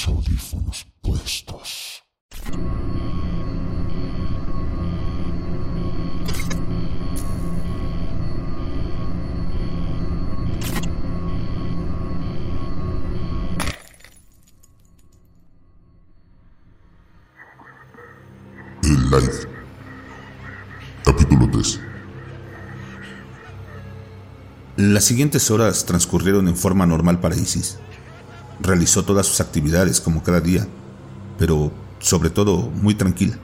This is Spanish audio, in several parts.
los audífonos puestos. El Live. Capítulo 3. Las siguientes horas transcurrieron en forma normal para Isis. Realizó todas sus actividades como cada día, pero sobre todo muy tranquila.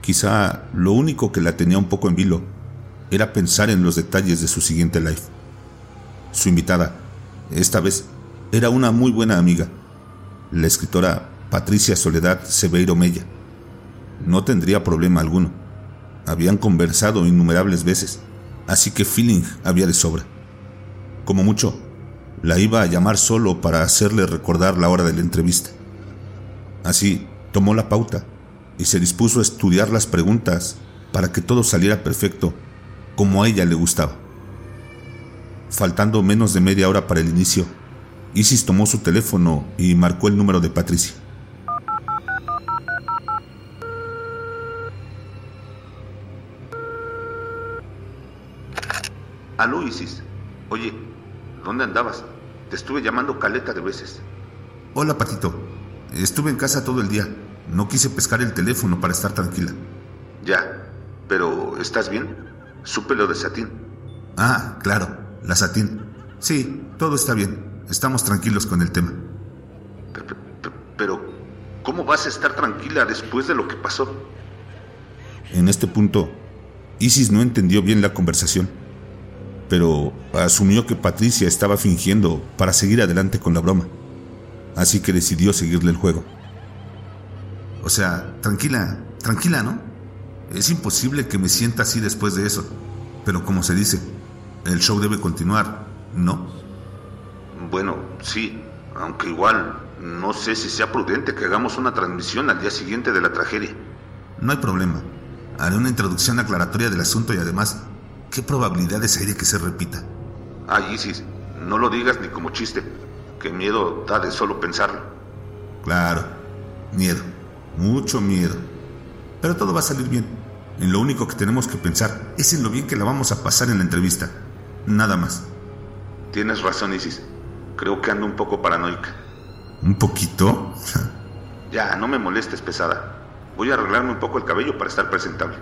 Quizá lo único que la tenía un poco en vilo era pensar en los detalles de su siguiente live. Su invitada, esta vez, era una muy buena amiga, la escritora Patricia Soledad Seveiro Mella. No tendría problema alguno. Habían conversado innumerables veces, así que feeling había de sobra. Como mucho, la iba a llamar solo para hacerle recordar la hora de la entrevista. Así, tomó la pauta y se dispuso a estudiar las preguntas para que todo saliera perfecto, como a ella le gustaba. Faltando menos de media hora para el inicio, Isis tomó su teléfono y marcó el número de Patricia. Aló, Isis. Oye, ¿dónde andabas? Te estuve llamando caleta de veces. Hola, Patito. Estuve en casa todo el día. No quise pescar el teléfono para estar tranquila. Ya, pero ¿estás bien? Supe lo de Satín. Ah, claro, la Satín. Sí, todo está bien. Estamos tranquilos con el tema. Pe- pe- pe- Pero, ¿cómo vas a estar tranquila después de lo que pasó? En este punto, Isis no entendió bien la conversación, pero asumió que Patricia estaba fingiendo para seguir adelante con la broma. Así que decidió seguirle el juego. O sea, tranquila, tranquila, ¿no? Es imposible que me sienta así después de eso. Pero como se dice, el show debe continuar, ¿no? Bueno, sí, aunque igual no sé si sea prudente que hagamos una transmisión al día siguiente de la tragedia. No hay problema. Haré una introducción aclaratoria del asunto y además, ¿qué probabilidades hay de que se repita? Ay, Isis, no lo digas ni como chiste, que miedo da de solo pensarlo. Claro, miedo, mucho miedo. Pero todo va a salir bien. En lo único que tenemos que pensar es en lo bien que la vamos a pasar en la entrevista. Nada más. Tienes razón, Isis. Creo que ando un poco paranoica. ¿Un poquito? Ya, no me molestes, pesada. Voy a arreglarme un poco el cabello para estar presentable.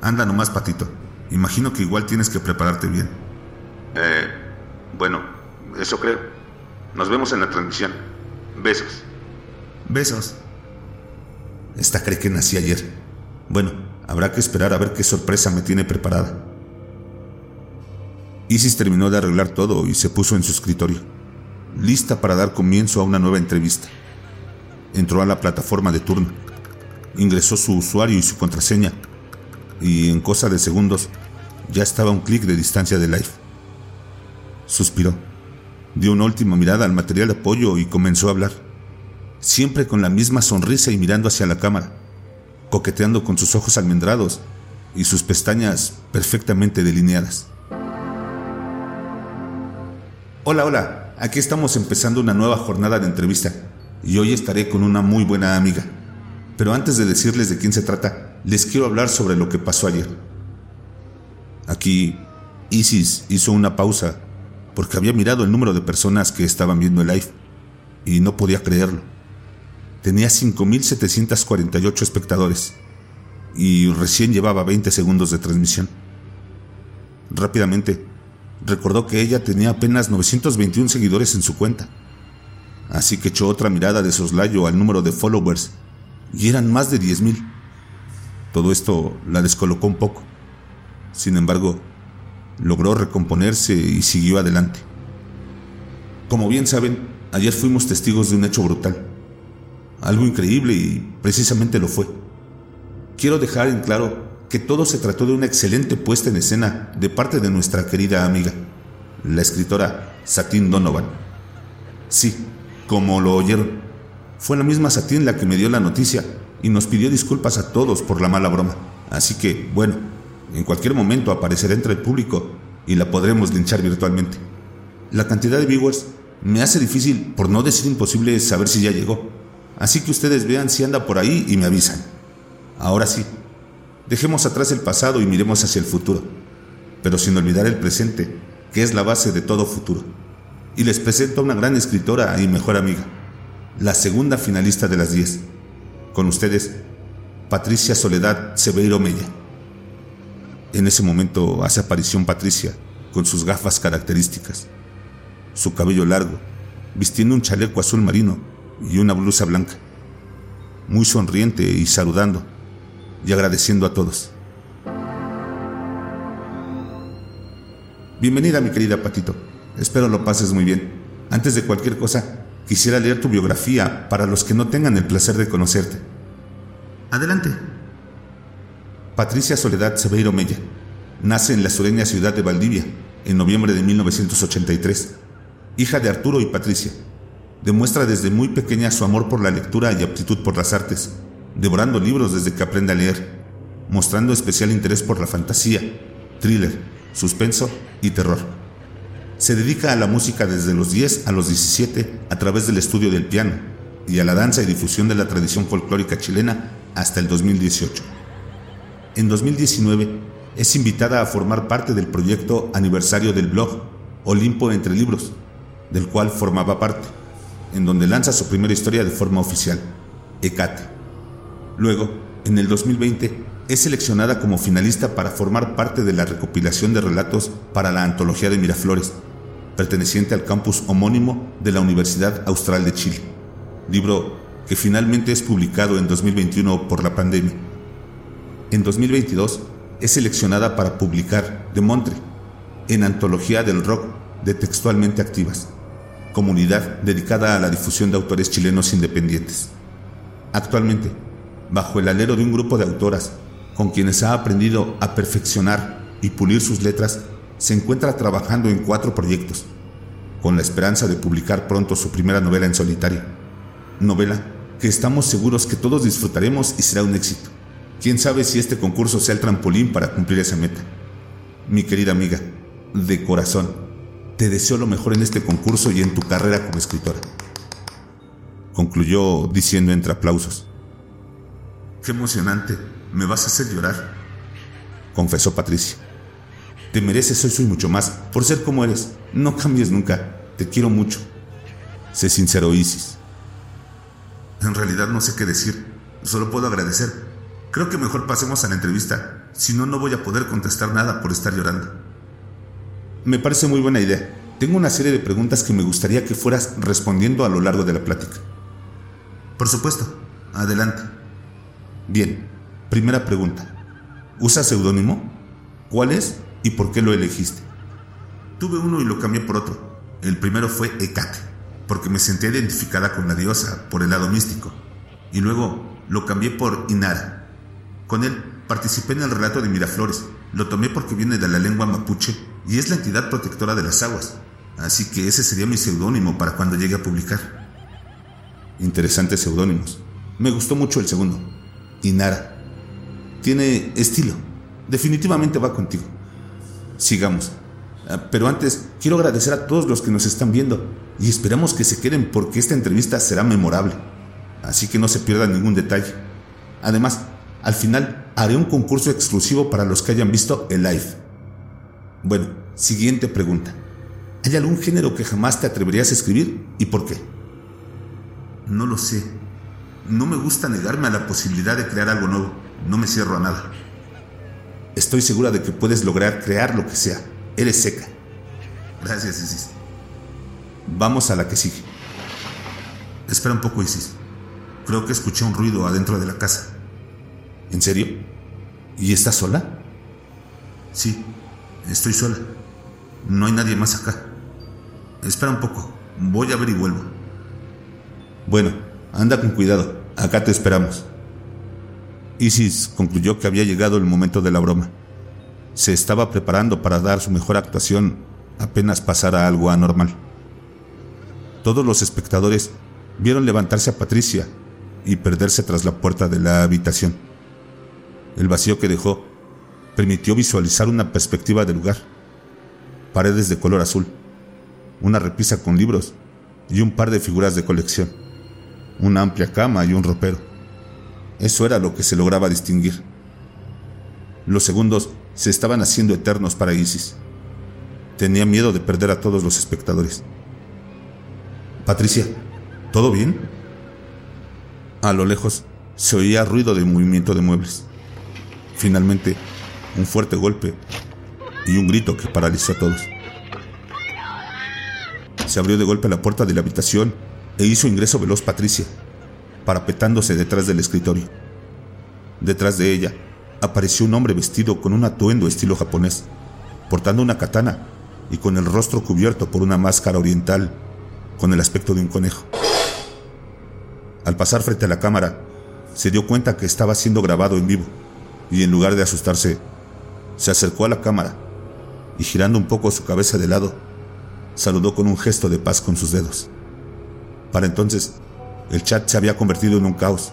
Anda nomás, patito. Imagino que igual tienes que prepararte bien. Eh, bueno, eso creo. Nos vemos en la transmisión. Besos. Besos. Esta cree que nací ayer. Bueno, habrá que esperar a ver qué sorpresa me tiene preparada. Isis terminó de arreglar todo y se puso en su escritorio, lista para dar comienzo a una nueva entrevista. Entró a la plataforma de turno, ingresó su usuario y su contraseña, y en cosa de segundos ya estaba un clic de distancia de live. Suspiró, dio una última mirada al material de apoyo y comenzó a hablar siempre con la misma sonrisa y mirando hacia la cámara, coqueteando con sus ojos almendrados y sus pestañas perfectamente delineadas. Hola, hola, aquí estamos empezando una nueva jornada de entrevista y hoy estaré con una muy buena amiga. Pero antes de decirles de quién se trata, les quiero hablar sobre lo que pasó ayer. Aquí, Isis hizo una pausa porque había mirado el número de personas que estaban viendo el live y no podía creerlo tenía 5.748 espectadores y recién llevaba 20 segundos de transmisión. Rápidamente, recordó que ella tenía apenas 921 seguidores en su cuenta, así que echó otra mirada de soslayo al número de followers y eran más de 10.000. Todo esto la descolocó un poco. Sin embargo, logró recomponerse y siguió adelante. Como bien saben, ayer fuimos testigos de un hecho brutal algo increíble y precisamente lo fue. Quiero dejar en claro que todo se trató de una excelente puesta en escena de parte de nuestra querida amiga, la escritora Satin Donovan. Sí, como lo oyeron, fue la misma Satin la que me dio la noticia y nos pidió disculpas a todos por la mala broma. Así que, bueno, en cualquier momento aparecerá entre el público y la podremos linchar virtualmente. La cantidad de viewers Me hace difícil, por no decir imposible, saber si ya llegó. Así que ustedes vean si anda por ahí y me avisan. Ahora sí, dejemos atrás el pasado y miremos hacia el futuro, pero sin olvidar el presente, que es la base de todo futuro. Y les presento a una gran escritora y mejor amiga, la segunda finalista de las 10. Con ustedes, Patricia Soledad Seveiro Mella. En ese momento hace aparición Patricia, con sus gafas características, su cabello largo, vistiendo un chaleco azul marino y una blusa blanca, muy sonriente y saludando y agradeciendo a todos. Bienvenida mi querida Patito, espero lo pases muy bien. Antes de cualquier cosa, quisiera leer tu biografía para los que no tengan el placer de conocerte. Adelante. Patricia Soledad Seveiro Mella. Nace en la sureña ciudad de Valdivia en noviembre de 1983. Hija de Arturo y Patricia. Demuestra desde muy pequeña su amor por la lectura y aptitud por las artes, devorando libros desde que aprende a leer, mostrando especial interés por la fantasía, thriller, suspenso y terror. Se dedica a la música desde los 10 a los 17 a través del estudio del piano y a la danza y difusión de la tradición folclórica chilena hasta el 2018. En 2019 es invitada a formar parte del proyecto aniversario del blog Olimpo entre libros, del cual formaba parte, en donde lanza su primera historia de forma oficial, Ecate. Luego, en el 2020, es seleccionada como finalista para formar parte de la recopilación de relatos para la Antología de Miraflores, perteneciente al campus homónimo de la Universidad Austral de Chile, libro que finalmente es publicado en 2021 por la pandemia. En 2022 es seleccionada para publicar De Montre, en Antología del Rock de Textualmente Activas, comunidad dedicada a la difusión de autores chilenos independientes. Actualmente, bajo el alero de un grupo de autoras con quienes ha aprendido a perfeccionar y pulir sus letras, se encuentra trabajando en cuatro proyectos, con la esperanza de publicar pronto su primera novela en solitario. Novela que estamos seguros que todos disfrutaremos y será un éxito. Quién sabe si este concurso sea el trampolín para cumplir esa meta. Mi querida amiga, de corazón, te deseo lo mejor en este concurso y en tu carrera como escritora. Concluyó diciendo entre aplausos. Qué emocionante, me vas a hacer llorar, confesó Patricia. Te mereces eso y mucho más por ser como eres. No cambies nunca, te quiero mucho. Se sinceró Isis. En realidad no sé qué decir, solo puedo agradecer Creo que mejor pasemos a la entrevista, si no, no voy a poder contestar nada por estar llorando. Me parece muy buena idea. Tengo una serie de preguntas que me gustaría que fueras respondiendo a lo largo de la plática. Por supuesto, adelante. Bien, primera pregunta. ¿Usas seudónimo? ¿Cuál es y por qué lo elegiste? Tuve uno y lo cambié por otro. El primero fue Hecate, porque me sentía identificada con la diosa por el lado místico. Y luego lo cambié por Inara, con él participé en el relato de Miraflores. Lo tomé porque viene de la lengua mapuche y es la entidad protectora de las aguas. Así que ese sería mi seudónimo para cuando llegue a publicar. Interesantes seudónimos. Me gustó mucho el segundo. Inara. Tiene estilo. Definitivamente va contigo. Sigamos. Ah, pero antes, quiero agradecer a todos los que nos están viendo y esperamos que se queden porque esta entrevista será memorable. Así que no se pierda ningún detalle. Además, al final haré un concurso exclusivo para los que hayan visto el live. Bueno, siguiente pregunta. ¿Hay algún género que jamás te atreverías a escribir y por qué? No lo sé. No me gusta negarme a la posibilidad de crear algo nuevo. No me cierro a nada. Estoy segura de que puedes lograr crear lo que sea. Eres seca. Gracias, Isis. Vamos a la que sigue. Espera un poco, Isis. Creo que escuché un ruido adentro de la casa. ¿En serio? ¿Y estás sola? Sí, estoy sola. No hay nadie más acá. Espera un poco, voy a ver y vuelvo. Bueno, anda con cuidado, acá te esperamos. Isis concluyó que había llegado el momento de la broma. Se estaba preparando para dar su mejor actuación apenas pasara algo anormal. Todos los espectadores vieron levantarse a Patricia y perderse tras la puerta de la habitación. El vacío que dejó permitió visualizar una perspectiva del lugar. Paredes de color azul, una repisa con libros y un par de figuras de colección, una amplia cama y un ropero. Eso era lo que se lograba distinguir. Los segundos se estaban haciendo eternos para Isis. Tenía miedo de perder a todos los espectadores. Patricia, ¿todo bien? A lo lejos se oía ruido de movimiento de muebles. Finalmente, un fuerte golpe y un grito que paralizó a todos. Se abrió de golpe la puerta de la habitación e hizo ingreso veloz Patricia, parapetándose detrás del escritorio. Detrás de ella apareció un hombre vestido con un atuendo estilo japonés, portando una katana y con el rostro cubierto por una máscara oriental con el aspecto de un conejo. Al pasar frente a la cámara, se dio cuenta que estaba siendo grabado en vivo y en lugar de asustarse, se acercó a la cámara y girando un poco su cabeza de lado, saludó con un gesto de paz con sus dedos. Para entonces, el chat se había convertido en un caos.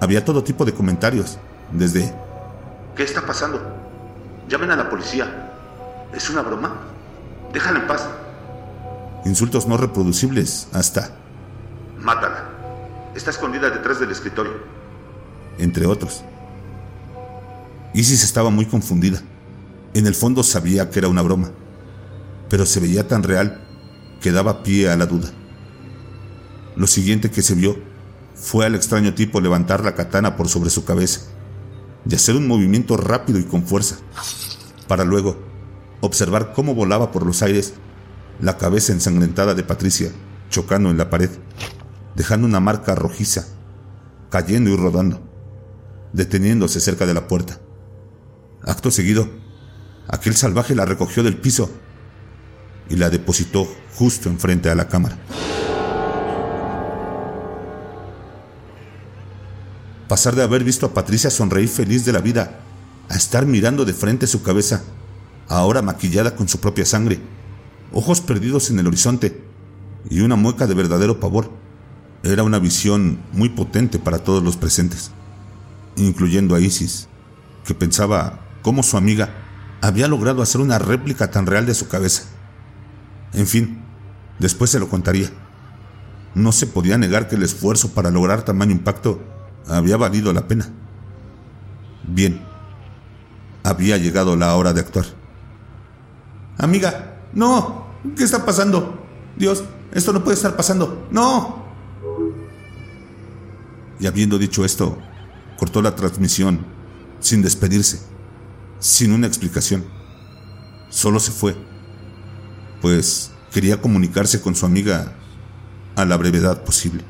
Había todo tipo de comentarios, desde ¿Qué está pasando? Llamen a la policía. ¿Es una broma? Déjala en paz. Insultos no reproducibles hasta... Mátala. Está escondida detrás del escritorio. Entre otros. Isis estaba muy confundida. En el fondo sabía que era una broma, pero se veía tan real que daba pie a la duda. Lo siguiente que se vio fue al extraño tipo levantar la katana por sobre su cabeza y hacer un movimiento rápido y con fuerza, para luego observar cómo volaba por los aires la cabeza ensangrentada de Patricia chocando en la pared, dejando una marca rojiza, cayendo y rodando, deteniéndose cerca de la puerta. Acto seguido, aquel salvaje la recogió del piso y la depositó justo enfrente a la cámara. Pasar de haber visto a Patricia sonreír feliz de la vida a estar mirando de frente su cabeza, ahora maquillada con su propia sangre, ojos perdidos en el horizonte y una mueca de verdadero pavor, era una visión muy potente para todos los presentes, incluyendo a Isis, que pensaba cómo su amiga había logrado hacer una réplica tan real de su cabeza. En fin, después se lo contaría. No se podía negar que el esfuerzo para lograr tamaño impacto había valido la pena. Bien, había llegado la hora de actuar. Amiga, no, ¿qué está pasando? Dios, esto no puede estar pasando, no. Y habiendo dicho esto, cortó la transmisión sin despedirse, sin una explicación. Solo se fue, pues quería comunicarse con su amiga a la brevedad posible.